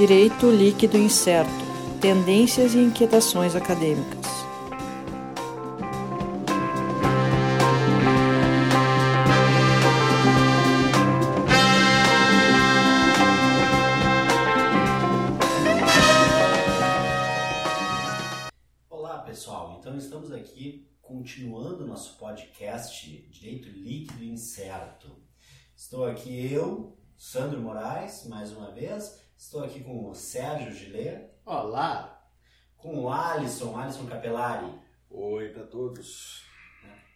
Direito Líquido Incerto Tendências e Inquietações Acadêmicas. Olá pessoal, então estamos aqui continuando nosso podcast Direito Líquido Incerto. Estou aqui eu, Sandro Moraes, mais uma vez. Estou aqui com o Sérgio Gilê, Olá! com o Alisson, Alisson Capelari. Oi para todos.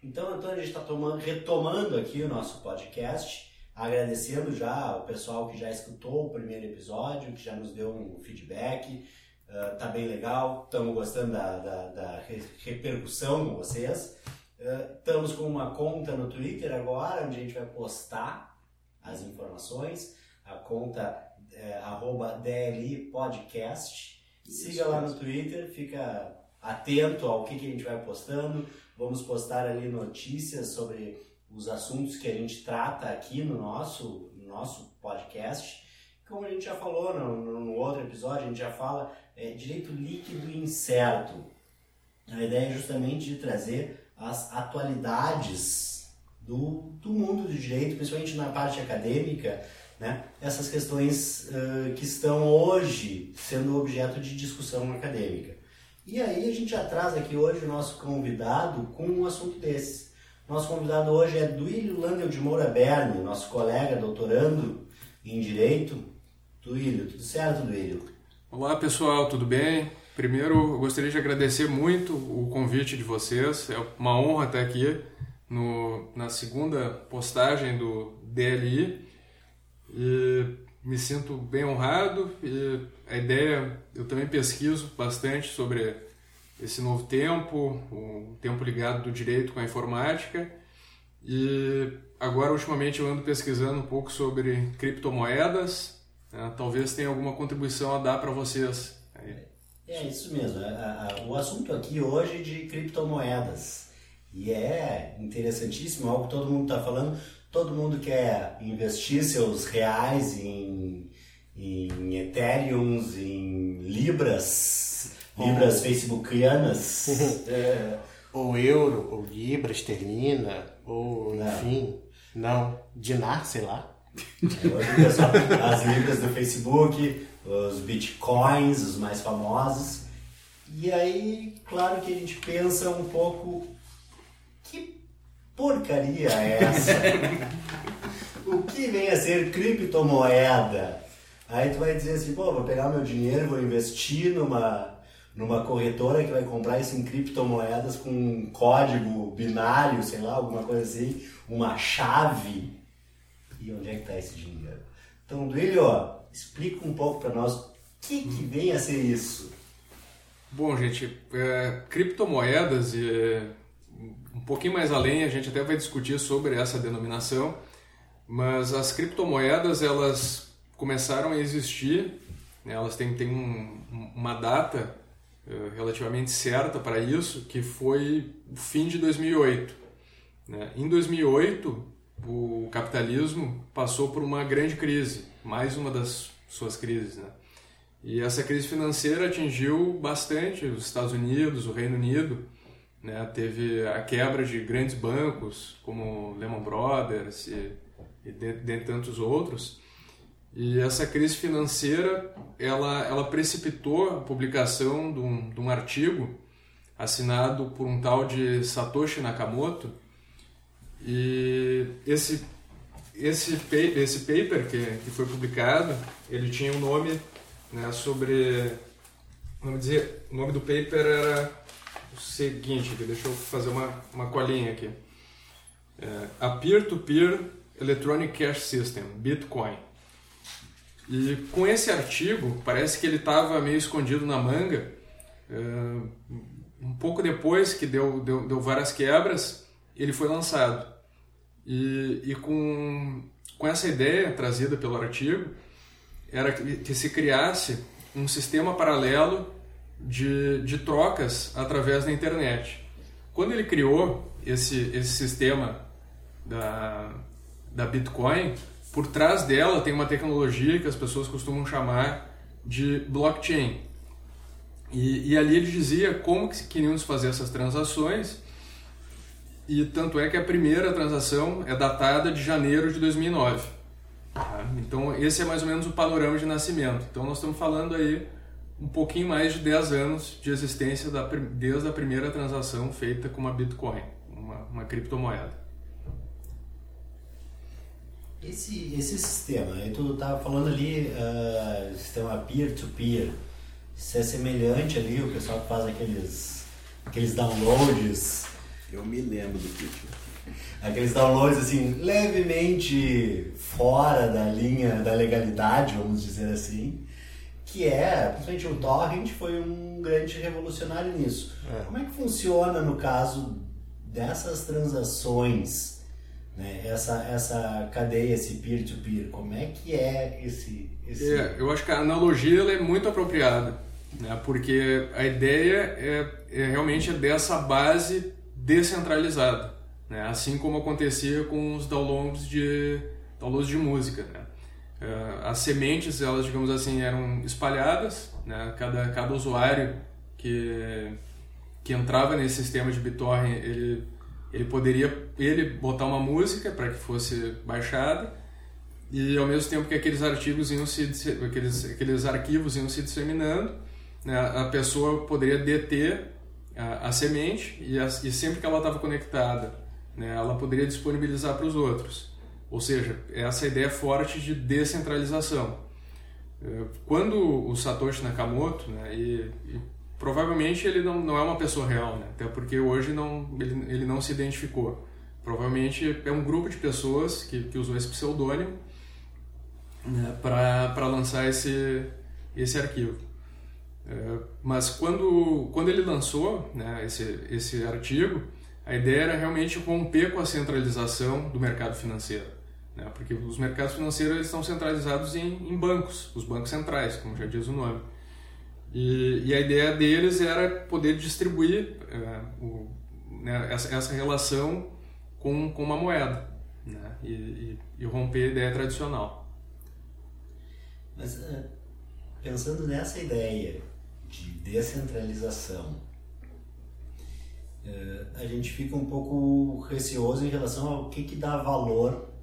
Então, então a gente está retomando aqui o nosso podcast, agradecendo já o pessoal que já escutou o primeiro episódio, que já nos deu um feedback. Uh, tá bem legal, estamos gostando da, da, da re- repercussão com vocês. Uh, estamos com uma conta no Twitter agora, onde a gente vai postar as informações. A conta é arroba DLI Podcast. Siga lá no Twitter, fica atento ao que, que a gente vai postando. Vamos postar ali notícias sobre os assuntos que a gente trata aqui no nosso, no nosso podcast. Como a gente já falou no, no outro episódio, a gente já fala é, direito líquido e incerto. A ideia é justamente de trazer as atualidades do, do mundo do direito, principalmente na parte acadêmica, né? essas questões eh, que estão hoje sendo objeto de discussão acadêmica. E aí a gente traz aqui hoje o nosso convidado com um assunto desse. Nosso convidado hoje é Duílio Landel de Moura Berne, nosso colega doutorando em Direito. Duílio, tudo certo, Duílio? Olá pessoal, tudo bem? Primeiro, eu gostaria de agradecer muito o convite de vocês. É uma honra estar aqui no, na segunda postagem do DLI. E me sinto bem honrado. E a ideia, eu também pesquiso bastante sobre esse novo tempo, o tempo ligado do direito com a informática. E agora, ultimamente, eu ando pesquisando um pouco sobre criptomoedas. né? Talvez tenha alguma contribuição a dar para vocês. É isso mesmo. a- o assunto aqui hoje é de criptomoedas. E é interessantíssimo, algo que todo mundo está falando. Todo mundo quer investir seus reais em, em Ethereums, em Libras, Libras facebookianas. É, Ou euro, ou libra, esterlina, ou Não. enfim. Não, dinar, sei lá. O pessoal, as libras do Facebook, os bitcoins, os mais famosos. E aí, claro que a gente pensa um pouco que porcaria é essa? o que vem a ser criptomoeda? Aí tu vai dizer assim, pô, vou pegar meu dinheiro, vou investir numa, numa corretora que vai comprar isso em criptomoedas com um código binário, sei lá, alguma coisa assim, uma chave. E onde é que está esse dinheiro? Então, Duílio, ó, explica um pouco para nós o que, que vem a ser isso. Bom, gente, é, criptomoedas e um pouquinho mais além a gente até vai discutir sobre essa denominação, mas as criptomoedas elas começaram a existir, né, elas têm, têm um- uma data eh, relativamente certa para isso, que foi o fim de 2008. né. Em 2008, o capitalismo passou por uma grande crise, mais uma das suas crises. Né? E essa crise financeira atingiu bastante os Estados Unidos, o Reino Unido. Né? Teve a quebra de grandes bancos, como Lehman Brothers e, e de- dentre tantos outros. E essa crise financeira, ela, ela precipitou a publicação de um, de um artigo assinado por um tal de Satoshi Nakamoto. E esse, esse, pa- esse paper que, que foi publicado, ele tinha um nome né, sobre... Vamos dizer, o nome do paper era o seguinte, aqui, deixa eu fazer uma, uma colinha aqui. É, a Peer-to-Peer Electronic Cash System, Bitcoin. E com esse artigo, parece que ele estava meio escondido na manga. é, um pouco depois que deu, deu, deu várias quebras, ele foi lançado. E, e com, com essa ideia trazida pelo artigo, era que, que se criasse um sistema paralelo de, de trocas através da internet. Quando ele criou esse, esse sistema da, da Bitcoin, por trás dela tem uma tecnologia que as pessoas costumam chamar de blockchain. E, e ali ele dizia como que queríamos fazer essas transações e tanto é que a primeira transação é datada de janeiro de 2009. Tá? Então esse é mais ou menos o panorama de nascimento. Então nós estamos falando aí um pouquinho mais de 10 anos de existência da, desde a primeira transação feita com uma Bitcoin, uma, uma criptomoeda. Esse, esse sistema, aí tu estava falando ali, uh, sistema peer-to-peer, isso é semelhante ali, o pessoal que faz aqueles, aqueles downloads. Eu me lembro do que Aqueles downloads assim, levemente fora da linha da legalidade, vamos dizer assim que é, principalmente o torrent foi um grande revolucionário nisso. É. Como é que funciona no caso dessas transações, né? essa, essa cadeia, esse peer-to-peer, -peer, como é que é esse... esse... É, eu acho que a analogia é muito apropriada, né? porque a ideia é, é realmente dessa base descentralizada, né? assim como acontecia com os downloads de, downloads de música. Né? Uh, as sementes, elas, digamos assim, eram espalhadas, né? cada, cada usuário que, que entrava nesse sistema de BitTorrent, ele, ele poderia ele botar uma música para que fosse baixada e ao mesmo tempo que aqueles artigos iam se aqueles, aqueles arquivos iam se disseminando, né? a pessoa poderia deter a, a semente e, a, e sempre que ela estava conectada, né? ela poderia disponibilizar para os outros. Ou seja, essa ideia forte de descentralização. É, quando o Satoshi Nakamoto, né, e, e provavelmente ele não, não é uma pessoa real, né, até porque hoje não, ele, ele não se identificou. Provavelmente é um grupo de pessoas que, que usou esse pseudônimo né, para lançar esse, esse arquivo. É, mas quando, quando ele lançou né, esse, esse artigo, a ideia era realmente romper com a centralização do mercado financeiro. Né? Porque os mercados financeiros eles estão centralizados em, em bancos, os bancos centrais, como já diz o nome. E, e a ideia deles era poder distribuir é, o, né, essa, essa, relação com, com uma moeda né? e, e, e romper a ideia tradicional. Mas é, pensando nessa ideia de descentralização, é, a gente fica um pouco receoso em relação ao que, que dá valor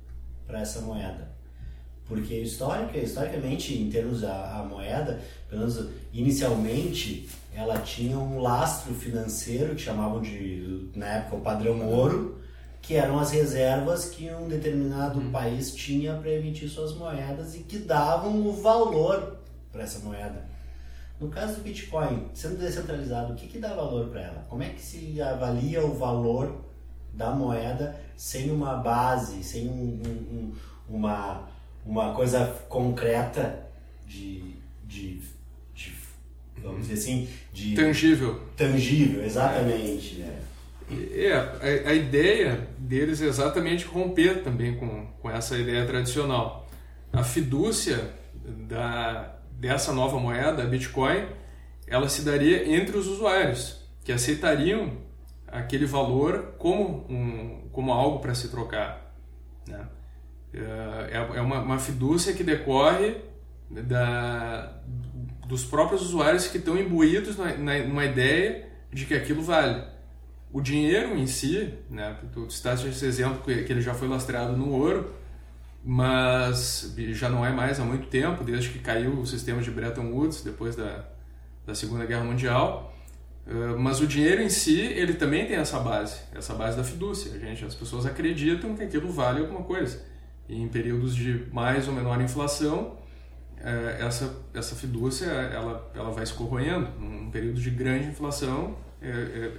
para essa moeda. Porque histórica, historicamente, em termos da a moeda, pelo menos inicialmente, ela tinha um lastro financeiro que chamavam de, na época, o padrão ouro, que eram as reservas que um determinado hum. país tinha para emitir suas moedas e que davam o valor para essa moeda. No caso do Bitcoin, sendo descentralizado, o que, que dá valor para ela? Como é que se avalia o valor da moeda sem uma base, sem um, um, uma, uma coisa concreta de, de, de, vamos dizer assim, de... Tangível. Tangível, exatamente. Né? É, a, a, ideia deles é exatamente romper também com, com essa ideia tradicional. A fidúcia da, dessa nova moeda, a Bitcoin, ela se daria entre os usuários, que aceitariam aquele valor como, um, como algo para se trocar. Né? É, é uma, uma fidúcia que decorre da, dos próprios usuários que estão imbuídos na, na, numa ideia de que aquilo vale. O dinheiro em si, né, tu citaste esse exemplo que, que ele já foi lastreado no ouro, mas já não é mais há muito tempo, desde que caiu o sistema de Bretton Woods, depois da, da Segunda Guerra Mundial. Uh, mas o dinheiro em si, ele também tem essa base, essa base da fidúcia. Gente, as pessoas acreditam que aquilo vale alguma coisa. E em períodos de mais ou menor inflação, uh, essa, essa fidúcia ela, ela vai se corroendo. Num período de grande inflação, é,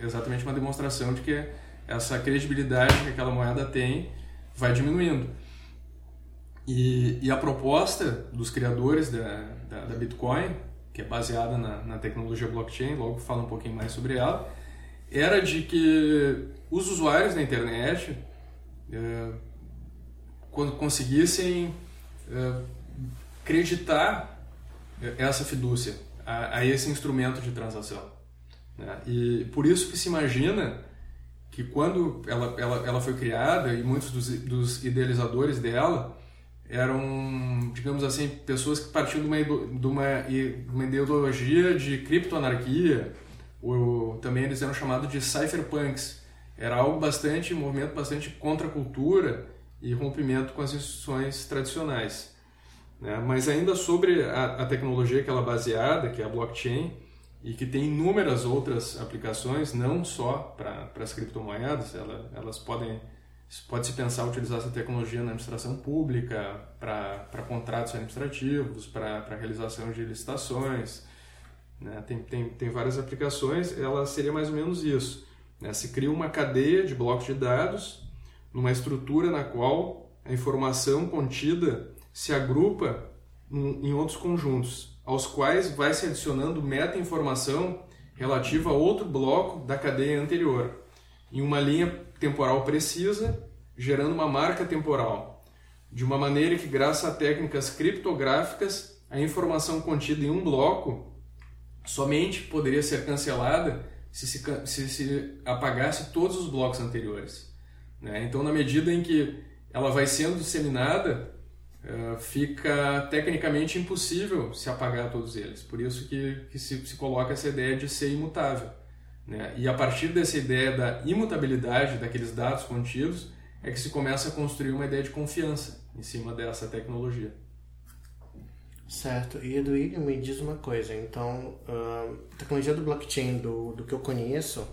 é exatamente uma demonstração de que essa credibilidade que aquela moeda tem vai diminuindo. E, e a proposta dos criadores da, da, da, Bitcoin, que é baseada na, na tecnologia blockchain, logo falo um pouquinho mais sobre ela, era de que os usuários da internet é, quando conseguissem é, acreditar essa fidúcia a, a, esse instrumento de transação. Né? E por isso que se imagina que quando ela, ela, ela foi criada e muitos dos, dos idealizadores dela eram, digamos assim, pessoas que partiam de uma, de uma, de uma ideologia de criptoanarquia, ou também eles eram chamados de cypherpunks. Era algo bastante, um movimento bastante contra a cultura e rompimento com as instituições tradicionais. Né? Mas ainda sobre a, a tecnologia que ela é baseada, que é a blockchain, e que tem inúmeras outras aplicações, não só para as criptomoedas, ela, elas podem pode-se pensar utilizar essa tecnologia na administração pública, para contratos administrativos, para realização de licitações, né? tem, tem, tem várias aplicações, ela seria mais ou menos isso. Né? Se cria uma cadeia de blocos de dados, numa estrutura na qual a informação contida se agrupa em outros conjuntos, aos quais vai se adicionando meta-informação relativa a outro bloco da cadeia anterior, em uma linha temporal precisa, gerando uma marca temporal, de uma maneira que, graças a técnicas criptográficas, a informação contida em um bloco somente poderia ser cancelada se se, se, se apagasse todos os blocos anteriores. Né? Então, na medida em que ela vai sendo disseminada, uh, fica tecnicamente impossível se apagar todos eles. Por isso que, que se, se coloca essa ideia de ser imutável. Né? E a partir dessa ideia da imutabilidade daqueles dados contidos, é que se começa a construir uma ideia de confiança em cima dessa tecnologia. Certo. E Eduílio, me diz uma coisa. Então, a tecnologia do blockchain, do, do que eu conheço,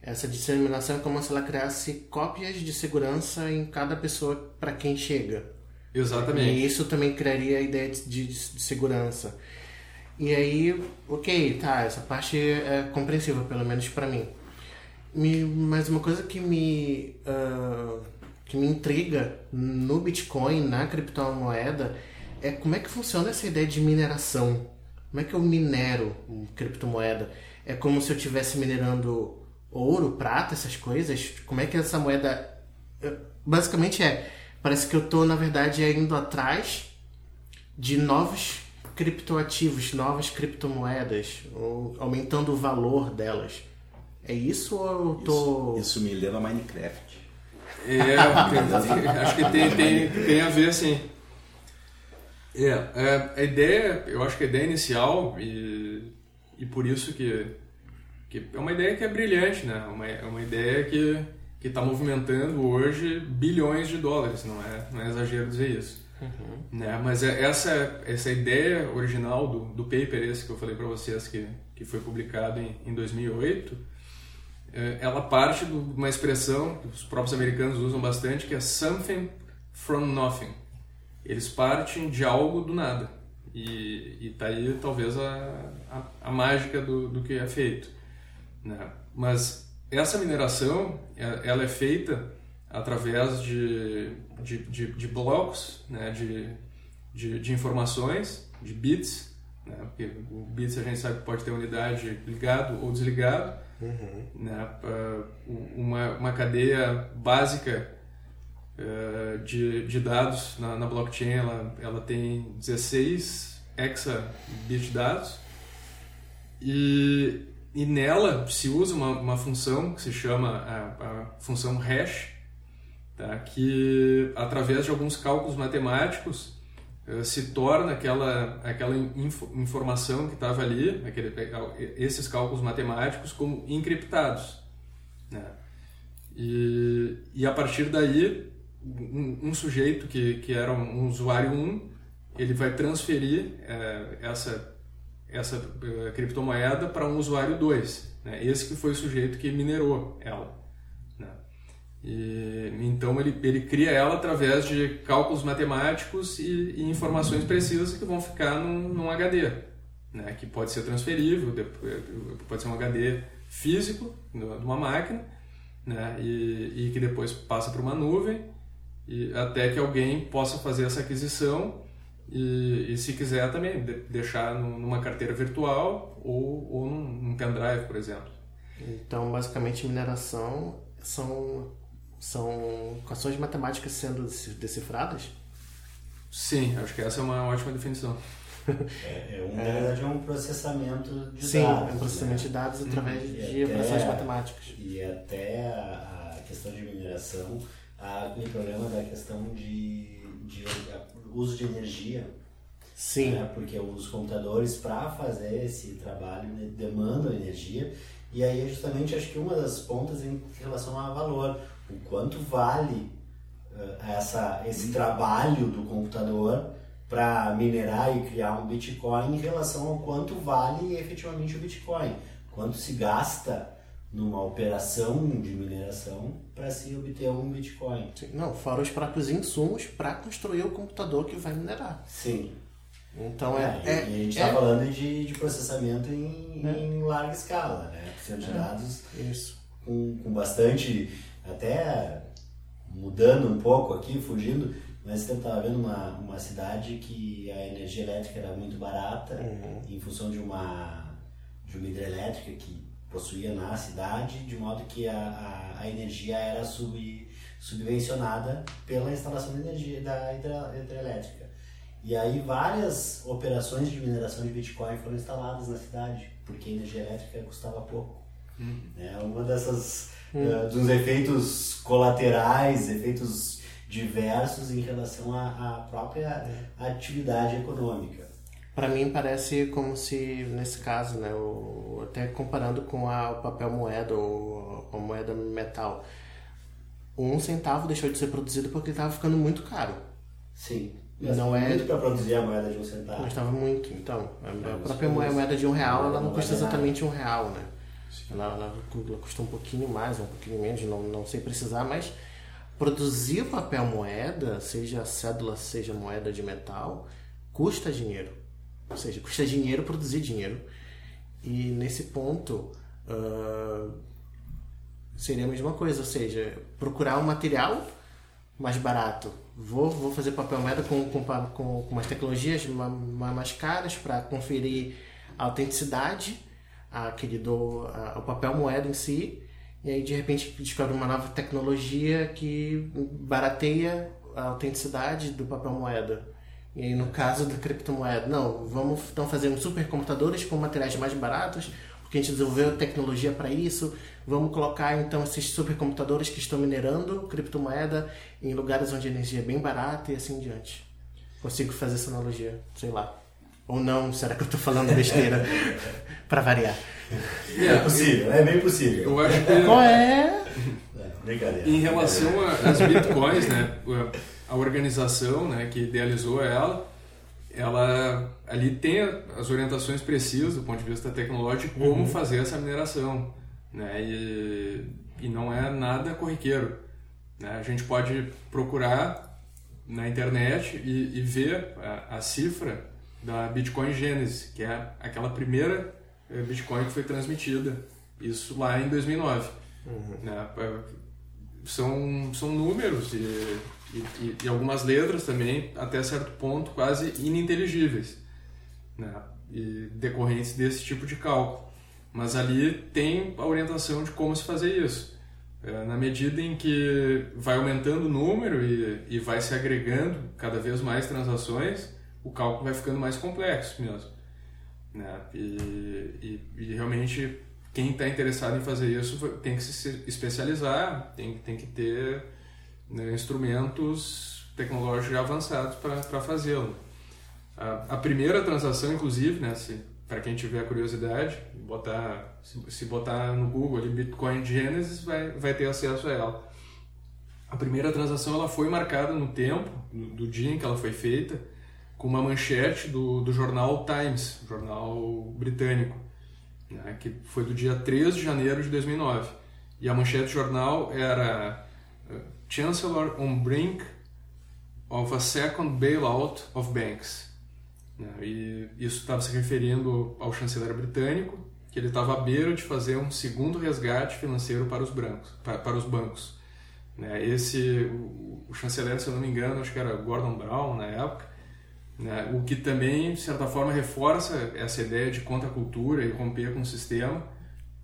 essa disseminação é como se ela criasse cópias de segurança em cada pessoa para quem chega. Exatamente. E isso também criaria a ideia de, de, de segurança. E aí, ok, tá, essa parte é compreensível, pelo menos para mim. Me, mas uma coisa que me, uh, que me intriga no Bitcoin, na criptomoeda, é como é que funciona essa ideia de mineração. Como é que eu minero criptomoeda? É como se eu estivesse minerando ouro, prata, essas coisas? Como é que essa moeda. Basicamente é. Parece que eu estou, na verdade, indo atrás de novos criptoativos, novas criptomoedas, ou aumentando o valor delas. É isso ou eu tô. Isso, isso me leva a Minecraft. É, acho que tem, tem, tem a ver, sim. É, é, a ideia, eu acho que a ideia inicial, e, e por isso que, que é uma ideia que é brilhante, né? Uma, é uma ideia que que está movimentando hoje bilhões de dólares, não é, não é exagero dizer isso. Uhum. Né? Mas é essa, essa ideia original do, do paper esse que eu falei para vocês que, que foi publicado em, em 2008, é, ela parte de uma expressão que os próprios americanos usam bastante, que é something from nothing. Eles partem de algo do nada. E está aí talvez a, a, a, mágica do, do que é feito. Né? Mas essa mineração é, ela é feita através de, de, de, de blocos né, de, de, de, informações, de bits, né, porque o bits a gente sabe que pode ter unidade ligado ou desligado, uhum. né, uma, uma cadeia básica uh, de, de dados na, na blockchain ela, ela tem 16 exabit dados e e nela se usa uma, uma função que se chama a, a função hash, tá? que através de alguns cálculos matemáticos uh, se torna aquela, aquela info, informação que estava ali, aquele, esses cálculos matemáticos, como encriptados. Né? E, e a partir daí, um, um, sujeito que, que era um usuário 1, ele vai transferir uh, essa essa uh, criptomoeda para um usuário 2. Né? Esse que foi o sujeito que minerou ela. E, então ele, ele cria ela através de cálculos matemáticos e, e informações precisas que vão ficar num, num HD, né? que pode ser transferível, pode ser um HD físico de uma máquina, né? e, e que depois passa para uma nuvem, e até que alguém possa fazer essa aquisição e, e, se quiser também de, deixar numa carteira virtual ou, ou num, num pendrive, por exemplo. Então, basicamente, mineração são, são equações matemáticas sendo decifradas? Sim, acho que essa é uma ótima definição. É, é, um, na verdade, é um processamento de Sim, dados. Sim, é um processamento né? de dados através e de operações matemáticas. E até a, a questão de mineração, a, o problema da questão de de uso de energia. Sim. Né? Porque os computadores, para fazer esse trabalho, né, demandam energia. E aí, justamente, acho que uma das pontas em relação a valor. O quanto vale uh, essa, esse trabalho do computador para minerar e criar um Bitcoin em relação ao quanto vale efetivamente o Bitcoin. Quanto se gasta numa operação de mineração para se obter um Bitcoin. Sim. Não, fora os próprios insumos para construir o computador que vai minerar. Sim. Então é. É, é e a gente está é- falando de, de processamento em, É. em larga escala, né? Sendo de dados Isso. com, com bastante, até mudando um pouco aqui, fugindo, mas eu estava vendo uma, uma cidade que a energia elétrica era muito barata Uhum. em função de uma, de uma hidrelétrica que possuía na cidade, de modo que a, a, a energia era sub, subvencionada pela instalação de energia da hidra- hidrelétrica. E aí várias operações de mineração de Bitcoin foram instaladas na cidade, porque a energia elétrica custava pouco. É uma dessas eh, dos efeitos colaterais, efeitos diversos em relação à, à própria atividade econômica. Para mim parece como se, nesse caso, né, o, até comparando com a, o papel moeda ou a moeda metal, um centavo deixou de ser produzido porque estava ficando muito caro. Sim. Não Mas é- muito para produzir a moeda de um centavo. Custava muito. Então, a, a própria moeda, moeda de um real, ela não Não custa exatamente um real, né? Ela, ela ela custa um pouquinho mais, um pouquinho menos, não, não sei precisar, mas produzir papel moeda, seja cédula, seja moeda de metal, custa dinheiro. Ou seja, custa dinheiro produzir dinheiro. E nesse ponto, ah, seria a mesma coisa, ou seja, procurar um material mais barato. Vou, vou fazer papel moeda com, com, com, com umas tecnologias ma- ma- mais caras para conferir a autenticidade aquele do, a- o papel moeda em si. E aí, de repente, descobre uma nova tecnologia que barateia a autenticidade do papel moeda. E aí, no caso da criptomoeda, não, vamos então fazer uns supercomputadores com materiais mais baratos, porque a gente desenvolveu tecnologia para isso. Vamos colocar então esses supercomputadores que estão minerando criptomoeda em lugares onde a energia é bem barata e assim diante. Consigo fazer essa analogia, sei lá. Ou não, será que eu estou falando besteira? para variar. É possível, é bem possível. Eu acho que Qual é? É, em relação às bitcoins, né, a organização, né, que idealizou ela, ela ali tem as orientações precisas do ponto de vista tecnológico como fazer essa mineração, né, e, e não é nada corriqueiro, né, a gente pode procurar na internet e, e ver a, a cifra da Bitcoin Genesis, que é aquela primeira eh, Bitcoin que foi transmitida, isso lá em 2009 né? É, São, são números e, e, e- e algumas letras também, até certo ponto, quase ininteligíveis, né? e decorrentes desse tipo de cálculo. Mas ali tem a orientação de como se fazer isso. É, na medida em que vai aumentando o número e, e vai se agregando cada vez mais transações, o cálculo vai ficando mais complexo mesmo. Né? E, e, e realmente quem está interessado em fazer isso tem que se especializar, tem, tem que ter né, instrumentos tecnológicos avançados para fazê-lo. A, a primeira transação, inclusive, né, para quem tiver curiosidade, botar, se, se botar no Google ali Bitcoin Genesis, vai, vai ter acesso a ela. A primeira transação ela foi marcada no tempo, do, do dia em que ela foi feita, com uma manchete do, do jornal Times, jornal britânico, né, que foi do dia 3 de janeiro de 2009. E a manchete do jornal era uh, Chancellor on brink of a second bailout of banks. Né, E isso estava se referindo ao chanceler britânico, que ele estava à beira de fazer um segundo resgate financeiro para os, brancos, para, para os bancos. Né, Esse, o, o chanceler, se eu não me engano, acho que era Gordon Brown na época, né, o que também, de certa forma, reforça essa ideia de contracultura e romper com o sistema,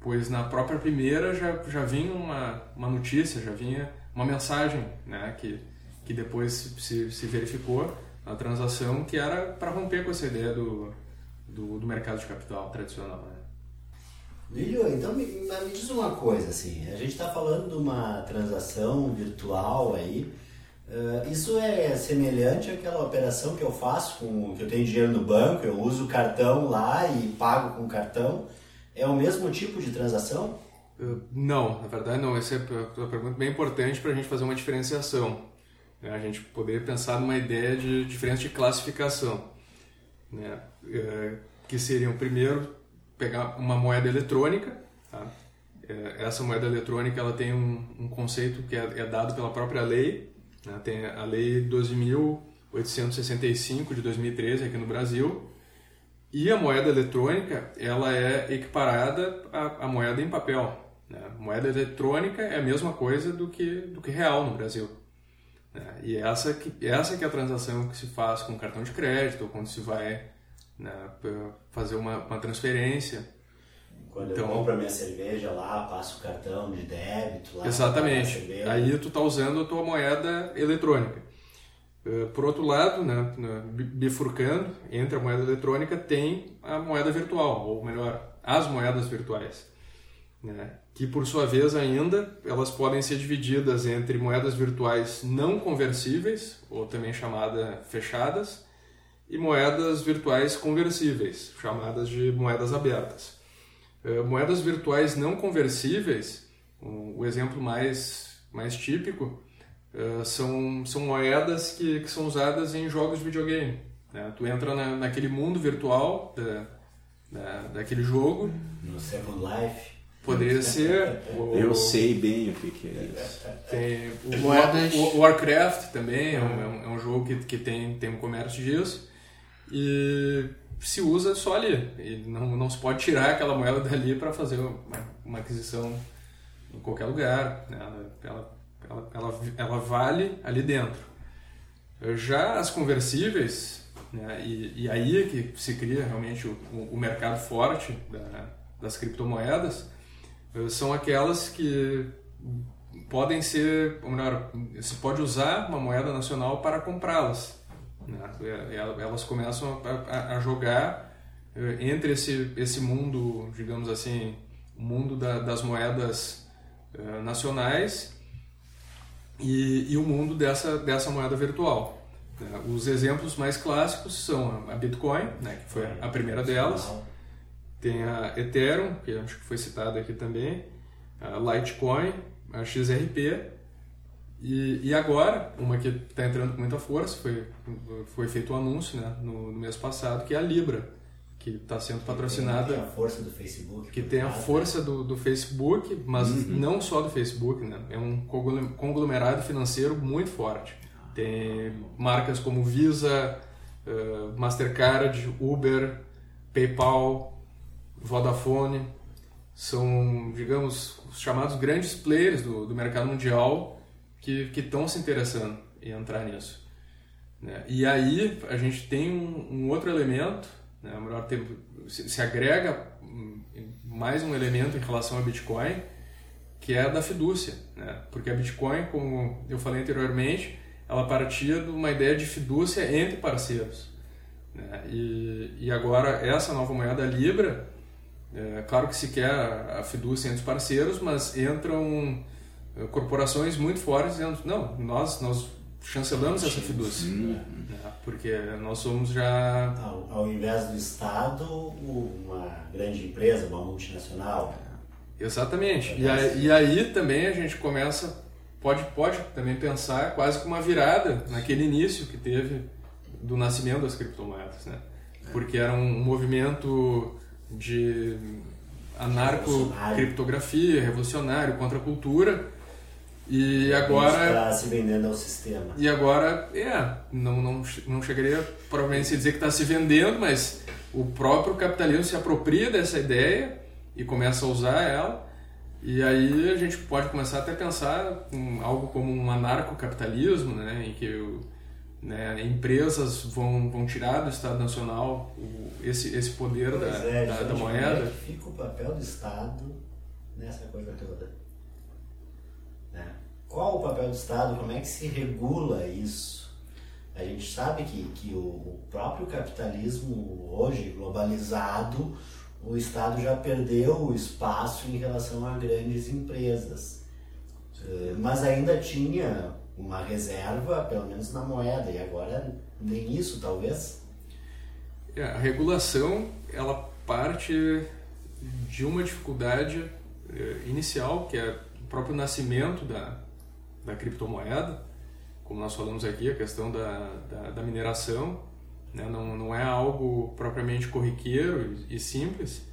pois na própria primeira já, já vinha uma, uma notícia, já vinha uma mensagem né, que, que depois se, se verificou na transação, que era para romper com essa ideia do, do, do mercado de capital tradicional. Né? Lílio, então me, me diz uma coisa, assim, a gente está falando de uma transação virtual aí, Uh, isso é semelhante àquela operação que eu faço com que eu tenho dinheiro no banco, eu uso o cartão lá e pago com o cartão. É o mesmo tipo de transação? Uh, não, na verdade não. Essa é uma pergunta bem importante para a gente fazer uma diferenciação. Né? A gente poder pensar numa ideia de diferença de classificação. Né? Uh, que seriam, primeiro, pegar uma moeda eletrônica. Tá? Essa moeda eletrônica ela tem um, um conceito que é, é dado pela própria lei, né? Tem a Lei 12.865 de 2013 aqui no Brasil. E a moeda eletrônica ela é equiparada à, à moeda em papel. Né? Moeda eletrônica é a mesma coisa do que, do que real no Brasil. Né? E essa que, essa que é a transação que se faz com cartão de crédito, ou quando se vai né, fazer uma, uma transferência. Quando então, eu compro a minha cerveja lá, passo o cartão de débito lá. Exatamente. Aí tu tá usando a tua moeda eletrônica. Eh, por outro lado, né, bifurcando entre a moeda eletrônica, tem a moeda virtual, ou melhor, as moedas virtuais. Né, que por sua vez ainda elas podem ser divididas entre moedas virtuais não conversíveis, ou também chamadas fechadas, e moedas virtuais conversíveis, chamadas de moedas abertas. Eh, moedas virtuais não conversíveis, o exemplo mais, mais típico, uh, são, são moedas que, que são usadas em jogos de videogame. Né? Tu entra na, naquele mundo virtual da, da, daquele jogo. No Second Life. Poderia ser. O, Eu sei bem o que, que é isso. Tem o, Moedas... o Warcraft também é um, é um, jogo que, que tem, tem um comércio disso. E se usa só ali. Não, não se pode tirar aquela moeda dali para fazer uma, uma, aquisição em qualquer lugar. Né? Ela, ela, ela, ela, vale ali dentro. Já as conversíveis, né? e, e aí é que se cria realmente o, o mercado forte da, das criptomoedas, eh, são aquelas que podem ser, ou melhor, se pode usar uma moeda nacional para comprá-las. Né? É, é, elas começam a, a, jogar é, entre esse, esse mundo, digamos assim, o mundo da, das moedas nacionais e, e, o mundo dessa, dessa moeda virtual. Né? Os exemplos mais clássicos são a Bitcoin, né, que foi a primeira delas, tem a Ethereum, que acho que foi citada aqui também, a Litecoin, a XRP e, e agora, uma que está entrando com muita força, foi, foi feito o um anúncio né, no, no, mês passado, que é a Libra, que está sendo patrocinada. Que tem a força do Facebook. Que tem a força do, do Facebook, mas uhum. não só do Facebook, né? É um conglomerado financeiro muito forte. Tem marcas como Visa, uh, Mastercard, Uber, PayPal, Vodafone, são, digamos, os chamados grandes players do, do mercado mundial que estão se interessando em entrar nisso. Né? E aí a gente tem um, um outro elemento, né? melhor tempo, se, se, agrega mais um elemento em relação a Bitcoin, que é da fidúcia. Né? Porque a Bitcoin, como eu falei anteriormente, ela partia de uma ideia de fidúcia entre parceiros. Né? E, e agora essa nova moeda Libra, é, claro que se quer a fidúcia entre os parceiros, mas entram corporações muito fortes dizendo não nós nós chancelamos essa fidúcia né? porque nós somos já ao, ao, invés do estado uma grande empresa uma multinacional. Exatamente. E aí, e aí também a gente começa pode pode também pensar quase que uma virada naquele início que teve do nascimento das criptomoedas né? Porque era um movimento de anarco criptografia revolucionário contra a cultura e agora. Está se vendendo ao sistema. E agora, é, não, não, não chegaria provavelmente a dizer que está se vendendo, mas o próprio capitalismo se apropria dessa ideia e começa a usar ela. E aí a gente pode começar até a pensar em algo como um anarcocapitalismo, né, em que né, empresas vão, vão tirar do Estado Nacional o, esse, esse poder da, é, da, da moeda. É fica o papel do Estado nessa coisa toda? Né? Qual o papel do Estado? Como é que se regula isso? A gente sabe que, que o, próprio capitalismo hoje, globalizado, o Estado já perdeu o espaço em relação a grandes empresas. Eh, mas ainda tinha uma reserva, pelo menos na moeda, e agora nem isso, talvez. É, a regulação, ela parte de uma dificuldade eh, inicial, que é próprio nascimento da, da criptomoeda, como nós falamos aqui, a questão da, da, da mineração, né? não, não é algo propriamente corriqueiro e, e simples,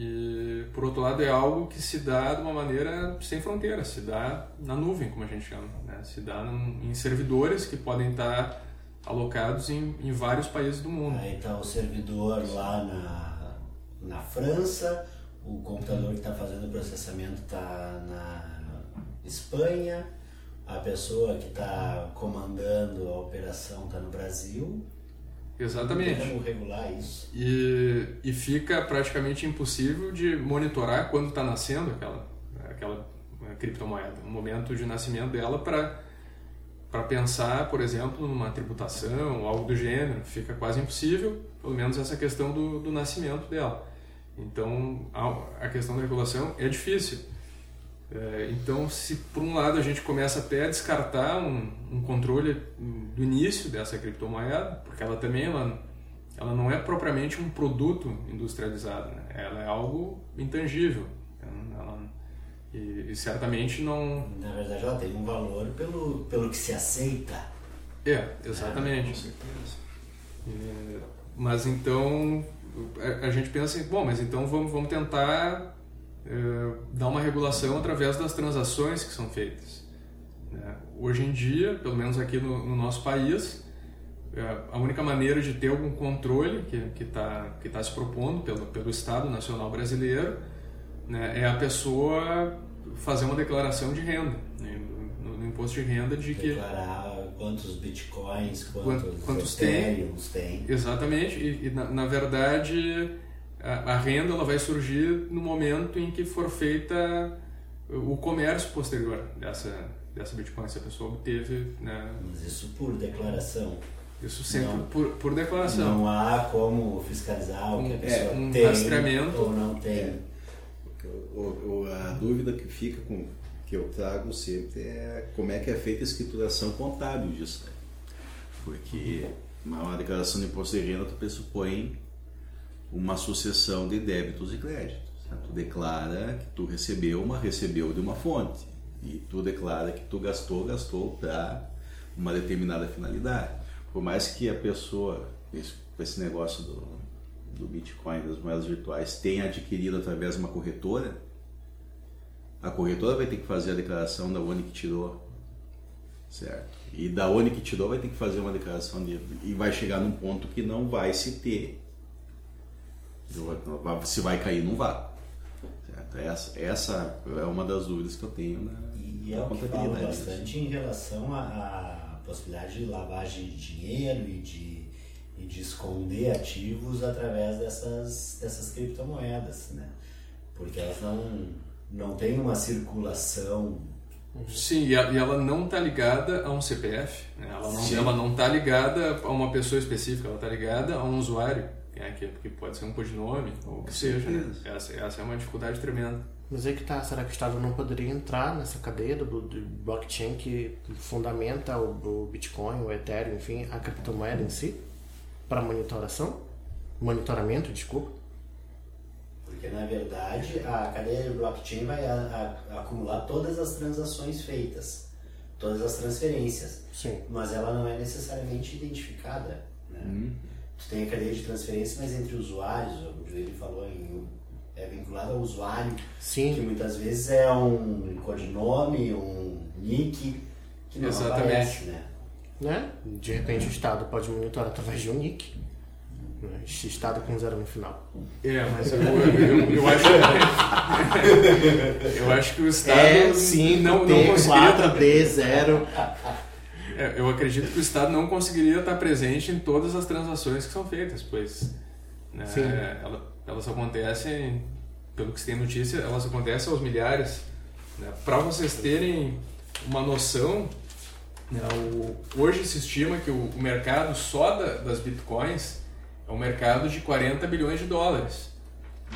e, por outro lado, é algo que se dá de uma maneira sem fronteiras, se dá na nuvem, como a gente chama, né? se dá num, em servidores que podem estar alocados em, em vários países do mundo. Aí está o servidor lá na, na França, o computador que está fazendo o processamento está na Espanha, a pessoa que está comandando a operação está no Brasil. Exatamente. Como regular isso? E, e fica praticamente impossível de monitorar quando está nascendo aquela, aquela eh, criptomoeda, o momento de nascimento dela para para pensar, por exemplo, numa tributação, algo do gênero, fica quase impossível, pelo menos essa questão do, do nascimento dela. Então, a, questão da regulação é difícil. É, então, se por um lado a gente começa até a descartar um, um, controle do início dessa criptomoeda, porque ela também ela, ela não é propriamente um produto industrializado, né? ela é algo intangível. Ela, e, e, certamente não. Na verdade, ela tem um valor pelo, pelo que se aceita. É, exatamente. É, com certeza. É, mas então a, gente pensa assim, bom, mas então vamos, vamos tentar eh, dar uma regulação através das transações que são feitas. Né? Hoje em dia, pelo menos aqui no, no nosso país, eh, a única maneira de ter algum controle que está que tá se propondo pelo, pelo Estado Nacional Brasileiro né, é a pessoa fazer uma declaração de renda, né, no, no, imposto de renda de que... Quantos bitcoins, quantos, quantos tem. tem. Exatamente, e, e na, na verdade a, a renda ela vai surgir no momento em que for feita o comércio posterior dessa, dessa Bitcoin, se a pessoa obteve. Né? Mas isso por declaração. Isso sempre não, por, por declaração. Não há como fiscalizar o que a é, pessoa é, um tem ou não tem. É. O, o, a dúvida que fica com que eu trago sempre é como é que é feita a escrituração contábil disso. Né? Porque uma declaração de imposto de renda tu pressupõe uma sucessão de débitos e créditos. Tu declara que tu recebeu, uma recebeu de uma fonte. E tu declara que tu gastou, gastou para uma determinada finalidade. Por mais que a pessoa, com esse negócio do, do Bitcoin, das moedas virtuais, tenha adquirido através de uma corretora, a corretora vai ter que fazer a declaração da onde que tirou, certo? E da onde que tirou vai ter que fazer uma declaração de, e vai chegar num ponto que não vai se ter se vai cair, não vai. Certo? Essa, essa é uma das dúvidas que eu tenho na, e é o que fala bastante em relação à, possibilidade de lavagem de dinheiro e de, e de esconder ativos através dessas, dessas criptomoedas, né? Porque elas não, não têm uma circulação Sim, e ela não está ligada a um CPF, né? ela não ela não está ligada a uma pessoa específica, ela está ligada a um usuário é, que, que pode ser um codinome, ou o que seja. Né? Essa, essa é uma dificuldade tremenda. Mas aí que tá, será que o Estado não poderia entrar nessa cadeia do, do blockchain que fundamenta o, o, Bitcoin, o Ethereum, enfim, a criptomoeda em si, para monitoração? Monitoramento, desculpa. Porque na verdade a cadeia do blockchain vai a, a, acumular todas as transações feitas, todas as transferências. Sim. Mas ela não é necessariamente identificada. Né? Hum tu tem a cadeia de transferência, mas entre usuários, ele falou em é vinculado ao usuário, Sim. que muitas vezes é um codinome, um nick que não Exatamente. aparece, né? né? De repente o Estado pode monitorar através de um nick. Né? Estado com zero no final. É, mas eu, eu, eu acho eu acho que o Estado é, sim, não, não conseguiria 4D0 É, eu acredito que o Estado não conseguiria estar presente em todas as transações que são feitas, pois né, elas, elas acontecem, pelo que se tem notícia, elas acontecem aos milhares. Né? Para vocês terem uma noção, né, o, hoje se estima que o, o mercado só da, das bitcoins é um mercado de 40 bilhões de dólares.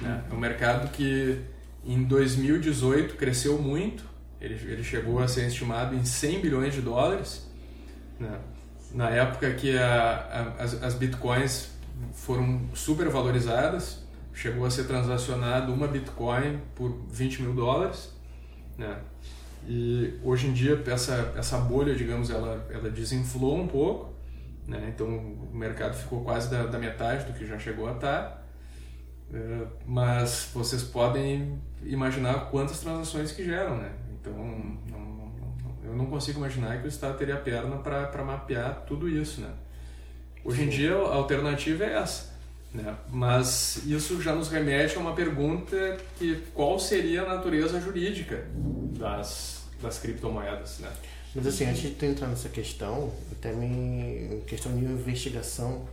Né? É um mercado que em 2018 cresceu muito Ele, ele chegou a ser estimado em 100 bilhões de dólares, né? na época que a, a, as, as bitcoins foram super valorizadas, chegou a ser transacionado uma bitcoin por 20 mil dólares, né? E hoje em dia essa essa bolha, digamos, ela ela desinflou um pouco, né? Então o mercado ficou quase da, da metade do que já chegou a estar. É, mas vocês podem imaginar quantas transações que geram, né? Então não, não, eu não consigo imaginar que o Estado teria perna para mapear tudo isso, né? Hoje em dia a alternativa é essa. Né? Mas isso já nos remete a uma pergunta que qual seria a natureza jurídica das, das criptomoedas, né? Mas assim, antes de tu entrar nessa questão, até me questão de investigação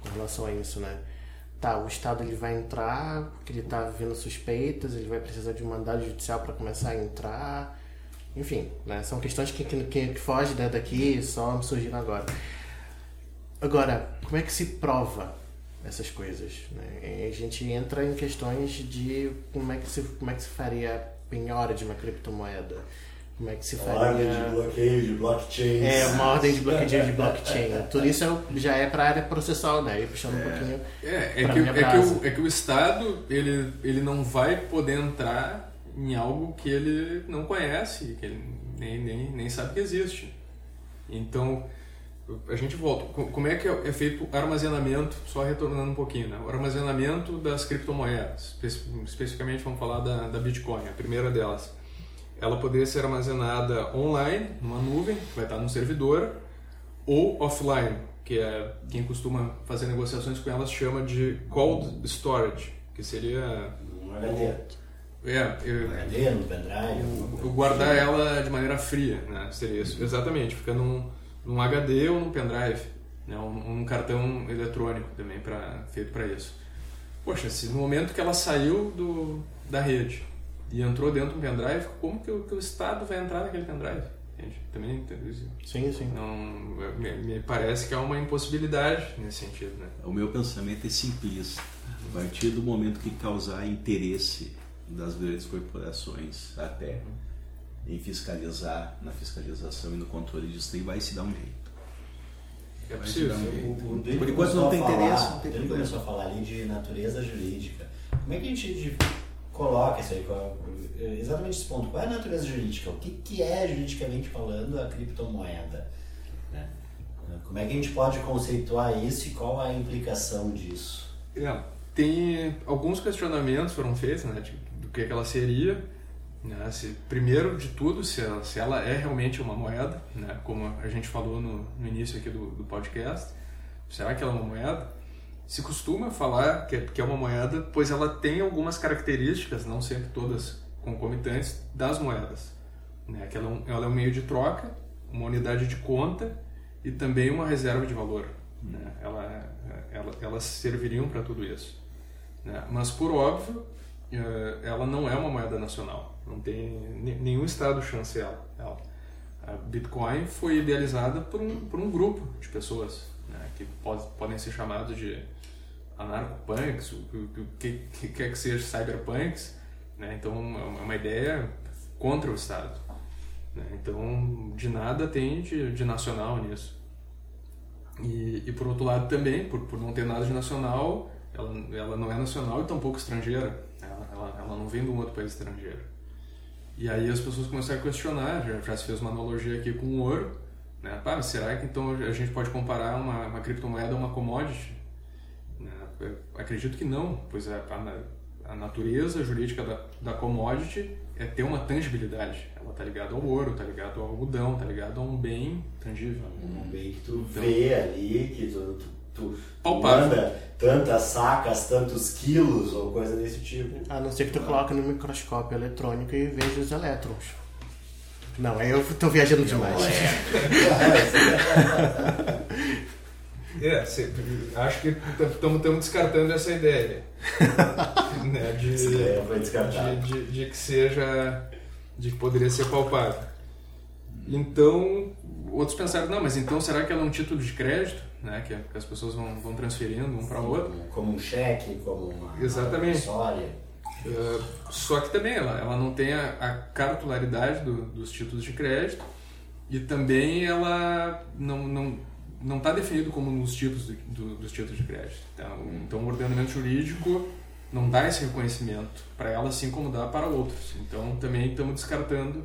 com relação a isso, né? Tá, o Estado ele vai entrar porque ele está vendo suspeitas, ele vai precisar de um mandado judicial para começar a entrar, enfim, né? São questões que, que, que fogem né, daqui só me surgiram agora. Agora, como é que se prova essas coisas? Né? A gente entra em questões de como é que se, como é que se faria a penhora de uma criptomoeda. Como é que se faria. Ordem de bloqueio de blockchain. É, uma ordem de bloqueio de blockchain. Tudo isso é, já é para a área processual, né? E puxando um pouquinho. É, é, que, é, que o, é que o Estado ele, ele não vai poder entrar em algo que ele não conhece, que ele nem, nem, nem sabe que existe. Então, a gente volta. Como é que é feito o armazenamento, só retornando um pouquinho, né? o armazenamento das criptomoedas, especificamente vamos falar da, da Bitcoin, a primeira delas. Ela poderia ser armazenada online, numa nuvem, que vai estar no servidor, ou offline, que é quem costuma fazer negociações com elas chama de cold storage, que seria um HD. É, eu, um HD, no pendrive. Eu guardar ela de maneira fria, né? Seria isso. Exatamente, fica num num HD ou num pendrive, né? um, um cartão eletrônico também pra, feito para isso. Poxa, se no momento que ela saiu do, da rede e entrou dentro de um pendrive, como que o, que o Estado vai entrar naquele pendrive? Gente, também Sim, sim. Não, me, me, parece que há uma impossibilidade nesse sentido. Né? O meu pensamento é simplista. A partir do momento que causar interesse das grandes corporações até em fiscalizar, na fiscalização e no controle disso, daí vai se dar um jeito. É possível. Um jeito. Por enquanto não tem falar, interesse, não tem Ele começou a falar ali de natureza jurídica. Como é que a gente coloca isso aí? Qual, exatamente esse ponto. Qual é a natureza jurídica? O que, que é, juridicamente falando, a criptomoeda? Né? Como é que a gente pode conceituar isso e qual a implicação disso? É, tem alguns questionamentos foram feitos né, de, do que, que ela seria né? Se, primeiro de tudo, se ela, se ela é realmente uma moeda, né? como a gente falou no, no início aqui do, do podcast, será que ela é uma moeda? Se costuma falar que é, que é uma moeda, pois ela tem algumas características, não sempre todas concomitantes, das moedas. Né? Que ela, é ela é um meio de troca, uma unidade de conta e também uma reserva de valor. Né? Ela, ela, elas serviriam para tudo isso. Né? Mas, por óbvio, eh, ela não é uma moeda nacional. Não tem nenhum estado chancela ela. A Bitcoin foi idealizada por um, por um grupo de pessoas né, que pode, podem ser chamados de anarcopunks, o, que, que quer que seja cyberpunks. Né? Então é uma ideia contra o Estado. Né? Então de nada tem de, de nacional nisso. E, e, por outro lado também, por, por não ter nada de nacional, ela, ela não é nacional e tampouco estrangeira. Ela, ela, ela não vem de um outro país estrangeiro. E aí as pessoas começaram a questionar, já, já se fez uma analogia aqui com o ouro, né? Será que então a gente pode comparar uma, uma criptomoeda a uma commodity? Acredito que não, pois a, a, a natureza jurídica da, da commodity é ter uma tangibilidade. Ela está ligada ao ouro, está ligada ao algodão, está ligada a um bem tangível. Um bem que tu então, vê ali, que tu, tu tu, manda tantas sacas, tantos quilos ou coisa desse tipo. A não ser que tu coloque no microscópio eletrônico e veja os elétrons. Não, aí eu tô viajando demais. É, cê, acho que estamos descartando essa ideia. né, de, foi descartada. de, de, de que seja. de que poderia ser palpável. Então, outros pensaram, não, mas então será que ela é um título de crédito? Né, que, que as pessoas vão, vão transferindo um para o outro? Como um cheque, como uma Exatamente. história. Uh, só que também ela, ela não tem a, a cartularidade do, dos títulos de crédito e também ela não, não, não está definido como nos títulos do, do, dos títulos de crédito. Então, então o ordenamento jurídico não dá esse reconhecimento para ela assim como dá para outros. Então também estamos descartando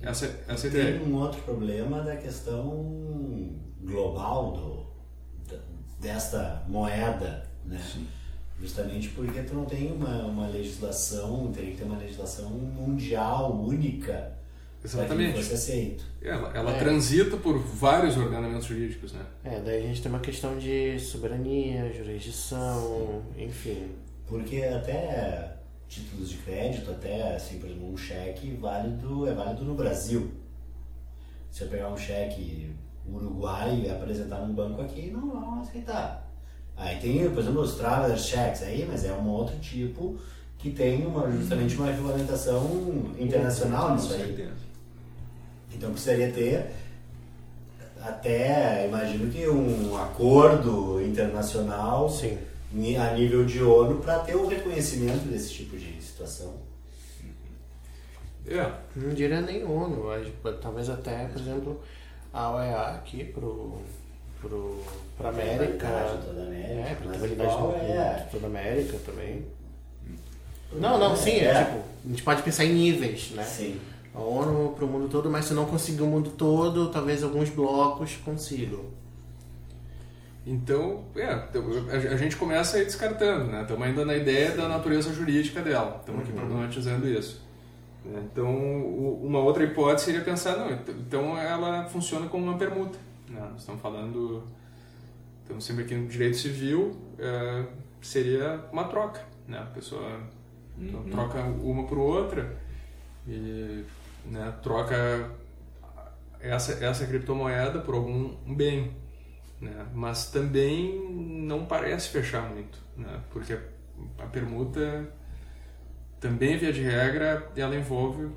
essa, essa Tem ideia. um outro problema da questão global do, desta moeda, né? Justamente porque tu não tem uma, uma legislação, teria que ter uma legislação mundial única Exatamente. fosse aceito. Ela, ela É. transita por vários ordenamentos jurídicos, né? É, daí a gente tem uma questão de soberania, jurisdição, enfim. Porque até títulos de crédito, até assim, por exemplo, um cheque válido é válido no Brasil. Se eu pegar um cheque uruguaio e apresentar num banco aqui, não vão aceitar. Aí tem, por exemplo, os traveler checks aí, mas é um outro tipo que tem uma, justamente uma regulamentação internacional nisso aí. Então precisaria ter até, imagino que um acordo internacional Sim. a nível de ONU para ter o reconhecimento desse tipo de situação. É, Não diria nem ONU, mas talvez até, por exemplo, a OEA aqui pro, pro, pra América. Toda a América, É, pra mas trabalhidade igual de é. toda a América também. Não, não, sim, é, É. tipo, a gente pode pensar em níveis, né? Sim. A ONU pro mundo todo, mas se não conseguir o mundo todo, talvez alguns blocos consigam. Então, é, a a gente começa aí descartando, né? Estamos ainda na ideia da natureza jurídica dela. Estamos aqui problematizando isso. né? Então, o- uma outra hipótese seria pensar, não, ent- então ela funciona como uma permuta. Né? Nós estamos falando, estamos sempre aqui no direito civil, é, seria uma troca, né? A pessoa então, troca uma por outra e né, troca essa, essa criptomoeda por algum um bem. Né? Mas também não parece fechar muito, né? porque a, a permuta também, via de regra, ela envolve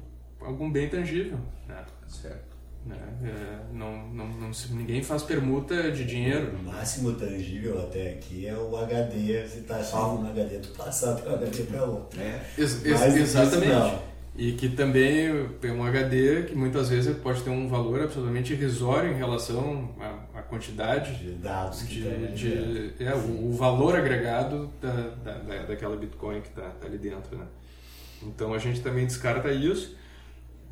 algum bem tangível. Né? Certo. Né? É, não, não, não se- ninguém faz permuta de dinheiro. O máximo tangível até aqui é o HD. Se tá salvo no HD, tu passa até o HD para outro. É. Ex- ex- do exatamente. E que também tem um HD que muitas vezes pode ter um valor absolutamente irrisório em relação à, à quantidade De dados que de, de- é, o, o valor agregado da, da, da- daquela Bitcoin que está ali dentro. Né? Então a gente também descarta isso.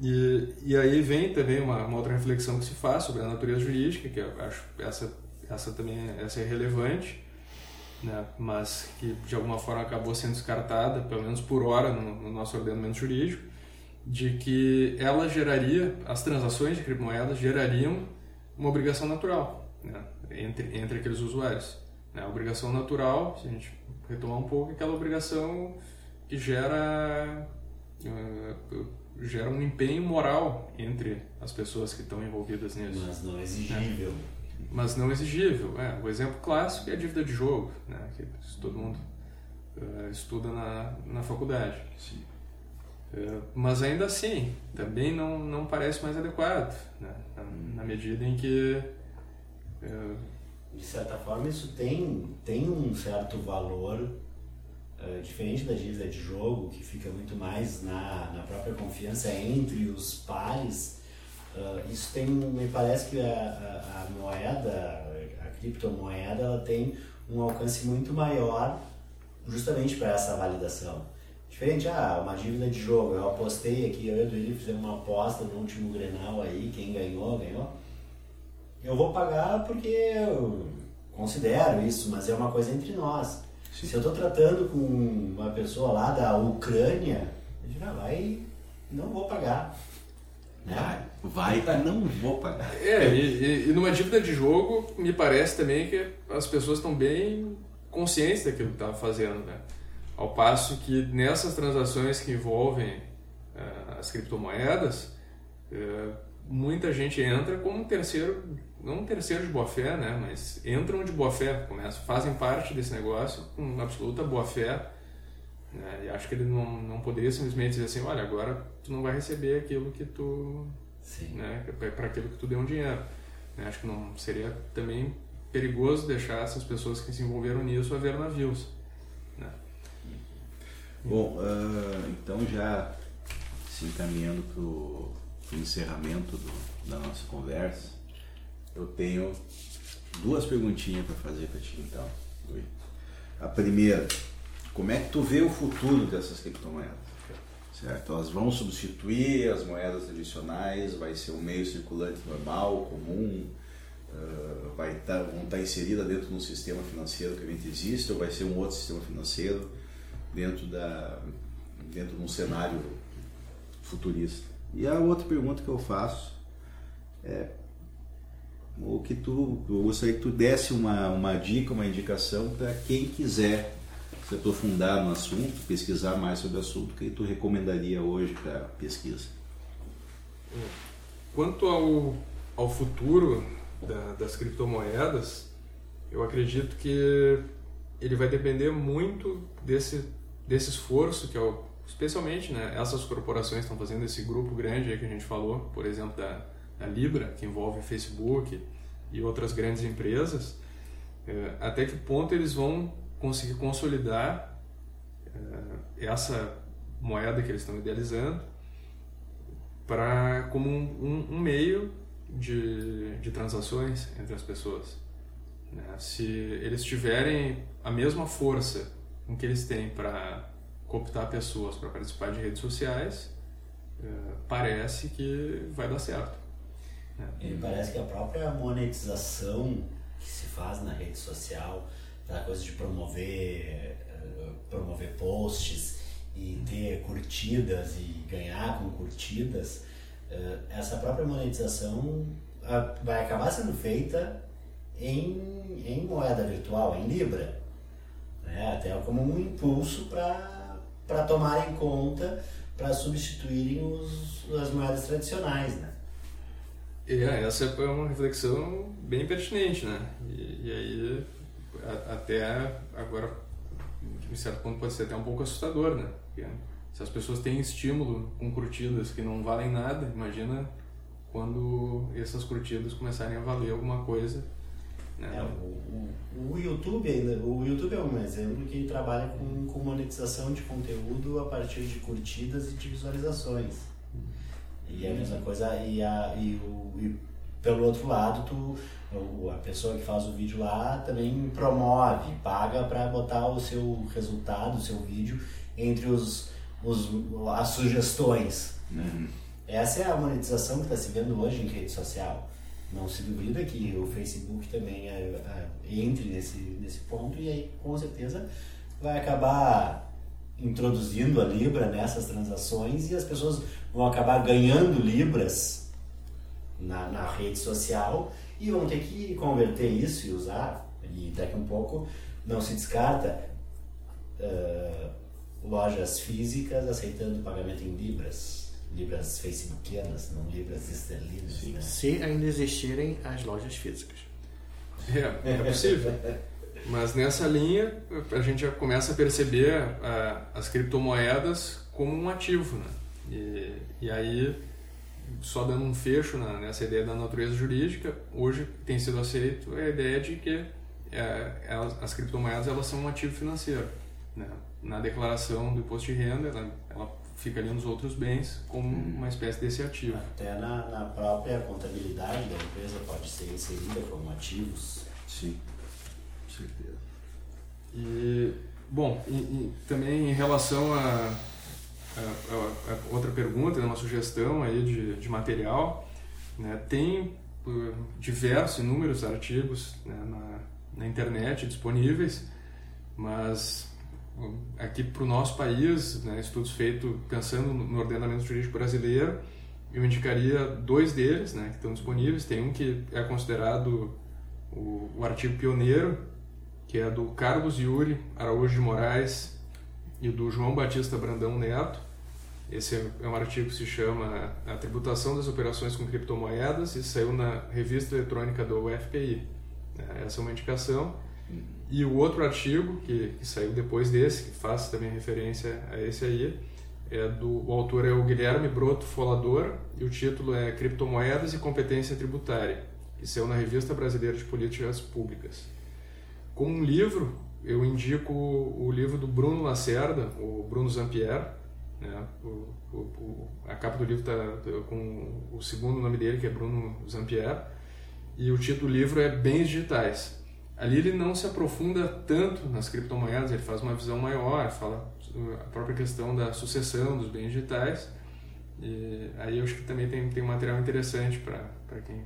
E, e aí vem também uma, uma outra reflexão que se faz sobre a natureza jurídica, que eu acho essa, essa também é- essa é relevante, né? mas que de alguma forma acabou sendo descartada, pelo menos por hora, no, no nosso ordenamento jurídico, de que ela geraria, as transações de criptomoedas gerariam uma obrigação natural né? entre, entre aqueles usuários. Né? A obrigação natural, se a gente retomar um pouco, é aquela obrigação que gera, eh, gera um empenho moral entre as pessoas que estão envolvidas nisso Mas não exigível. mas não exigível. É, o exemplo clássico é a dívida de jogo, né, que todo mundo eh, estuda na, na faculdade. Eh, mas ainda assim, também não, não parece mais adequado, né, na, na medida em que eh, De certa forma, isso tem, tem um certo valor eh, diferente da dívida de jogo, que fica muito mais na, na própria confiança entre os pares. eh, isso tem, me parece que a, a, a moeda, a criptomoeda, ela tem um alcance muito maior justamente para essa validação. Diferente, ah, uma dívida de jogo, eu apostei aqui, eu e o Edu fizemos uma aposta no último Grenal aí, quem ganhou, ganhou. Eu vou pagar porque eu considero isso, mas é uma coisa entre nós. Se eu estou tratando com uma pessoa lá da Ucrânia, eu digo, ah, vai, não vou pagar. Né? Vai, vai, não vou pagar. É, e, e- e numa dívida de jogo, me parece também que as pessoas estão bem conscientes daquilo que estão fazendo, né? Ao passo que nessas transações que envolvem eh, as criptomoedas, eh, muita gente entra como um terceiro, não um terceiro de boa fé, né? Mas entram de boa fé, começam, fazem parte desse negócio com absoluta boa fé. Né? E acho que ele não, não poderia simplesmente dizer assim, olha, agora tu não vai receber aquilo que tu Sim. né, para aquilo que tu deu um dinheiro. Né? Acho que não seria também perigoso deixar essas pessoas que se envolveram nisso a ver navios. Bom, uh, então já se encaminhando para o encerramento do, da nossa conversa, eu tenho duas perguntinhas para fazer para ti então. A primeira, como é que tu vê o futuro dessas criptomoedas? Certo? Elas vão substituir as moedas tradicionais, vai ser um meio circulante normal, comum, uh, vai tá, vão estar tá inseridas dentro de um sistema financeiro que realmente existe ou vai ser um outro sistema financeiro dentro, da, dentro de um cenário futurista? E a outra pergunta que eu faço é o que tu, eu gostaria que tu desse uma, uma dica, uma indicação para quem quiser se aprofundar no assunto, pesquisar mais sobre o assunto, o que tu recomendaria hoje para pesquisa? Quanto ao, ao futuro da, das criptomoedas, eu acredito que ele vai depender muito desse, desse esforço que é o, especialmente né, essas corporações estão fazendo esse grupo grande aí que a gente falou, por exemplo da, da Libra, que envolve Facebook e outras grandes empresas, é, até que ponto eles vão conseguir consolidar é, essa moeda que eles estão idealizando para como um, um, um meio de, de transações entre as pessoas. Né? Se eles tiverem a mesma força com que eles têm para cooptar pessoas para participar de redes sociais, é, parece que vai dar certo. Né? E parece que a própria monetização que se faz na rede social, aquela coisa de promover, é, promover posts e ter curtidas e ganhar com curtidas, eh, essa própria monetização vai acabar sendo feita em, em moeda virtual, em Libra. Né? Até como um impulso para tomar em conta, para substituírem os, as moedas tradicionais. Né? É, essa é uma reflexão bem pertinente, né? E, e aí, a, até agora, em certo ponto, pode ser até um pouco assustador, né? Porque, se as pessoas têm estímulo com curtidas que não valem nada, imagina quando essas curtidas começarem a valer alguma coisa. Né? É, o, o, o, YouTube ainda, o YouTube é um exemplo que trabalha com, com monetização de conteúdo a partir de curtidas e de visualizações. E é a mesma coisa, e, a, e, o, e pelo outro lado, tu, a pessoa que faz o vídeo lá também promove, paga para botar o seu resultado, o seu vídeo entre os os, as sugestões. Uhum. Essa é a monetização que está se vendo hoje em rede social. Não se duvida que o Facebook também é, é, entre nesse, nesse ponto e aí com certeza vai acabar introduzindo a Libra nessas transações e as pessoas vão acabar ganhando Libras na, na rede social e vão ter que converter isso e usar. E daqui um pouco não se descarta. Uh, lojas físicas aceitando pagamento em libras, libras facebookianas, não libras esterlinas. Né? Se ainda existirem as lojas físicas. É, é possível. Mas nessa linha a gente já começa a perceber a, as criptomoedas como um ativo, né? E, e aí só dando um fecho na, nessa ideia da natureza jurídica, hoje tem sido aceito a ideia de que é, elas, as criptomoedas elas são um ativo financeiro, né? na declaração do imposto de renda, ela, ela fica ali nos outros bens como hum. uma espécie desse ativo. Até na, na própria contabilidade da empresa pode ser inserida como ativos. Sim, com certeza. E, bom, e, e também em relação a, a, a, a, outra pergunta, né, uma sugestão aí de, de material, né, tem uh, diversos, inúmeros artigos né, na, na internet disponíveis, mas aqui para o nosso país, né, estudos feitos pensando no ordenamento jurídico brasileiro, eu indicaria dois deles, né, que estão disponíveis. Tem um que é considerado o, o artigo pioneiro, que é do Carlos Yuri Araújo de Moraes e do João Batista Brandão Neto. Esse é, um artigo que se chama A Tributação das Operações com Criptomoedas e saiu na revista eletrônica do UFPI. É, essa é uma indicação. E o outro artigo, que, que, saiu depois desse, que faz também referência a esse aí, é do, o autor é o Guilherme Broto Folador, e o título é Criptomoedas e Competência Tributária, que saiu na Revista Brasileira de Políticas Públicas. Como um livro, eu indico o livro do Bruno Lacerda, o Bruno Zampier. Né? O, o, a capa do livro está com o segundo nome dele, que é Bruno Zampier, e o título do livro é Bens Digitais. Ali ele não se aprofunda tanto nas criptomoedas, ele faz uma visão maior, fala a própria questão da sucessão dos bens digitais. E aí eu acho que também tem, tem um material interessante para quem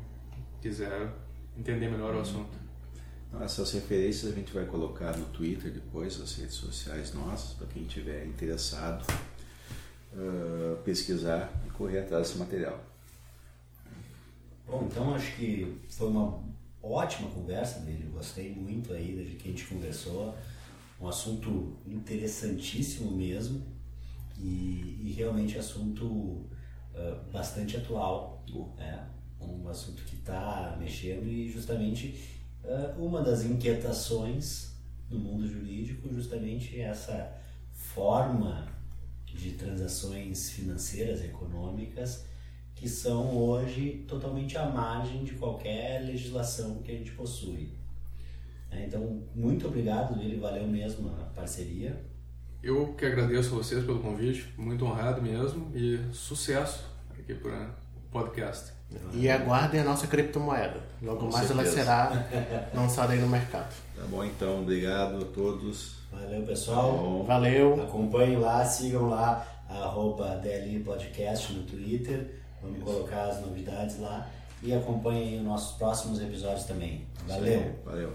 quiser entender melhor o assunto. Essas referências a gente vai colocar no Twitter depois, nas redes sociais nossas, para quem tiver interessado uh, pesquisar e correr atrás desse material. Bom, então acho que foi uma ótima conversa dele, gostei muito aí de que a gente conversou, um assunto interessantíssimo mesmo e, e realmente assunto uh, bastante atual, né? um assunto que está mexendo e justamente uh, uma das inquietações do mundo jurídico justamente essa forma de transações financeiras, econômicas, que são hoje totalmente à margem de qualquer legislação que a gente possui. É, então, muito obrigado, Lili, valeu mesmo a parceria. Eu que agradeço a vocês pelo convite, muito honrado mesmo e sucesso aqui para o podcast. E aguardem a nossa criptomoeda. Logo Com mais certeza. ela será lançada aí no mercado. Tá bom então, obrigado a todos. Valeu pessoal. Tá Valeu. Acompanhem lá, sigam lá, arroba DLI Podcast no Twitter. Vamos Isso. colocar as novidades lá e acompanhe os nossos próximos episódios também. Valeu! Sim, valeu!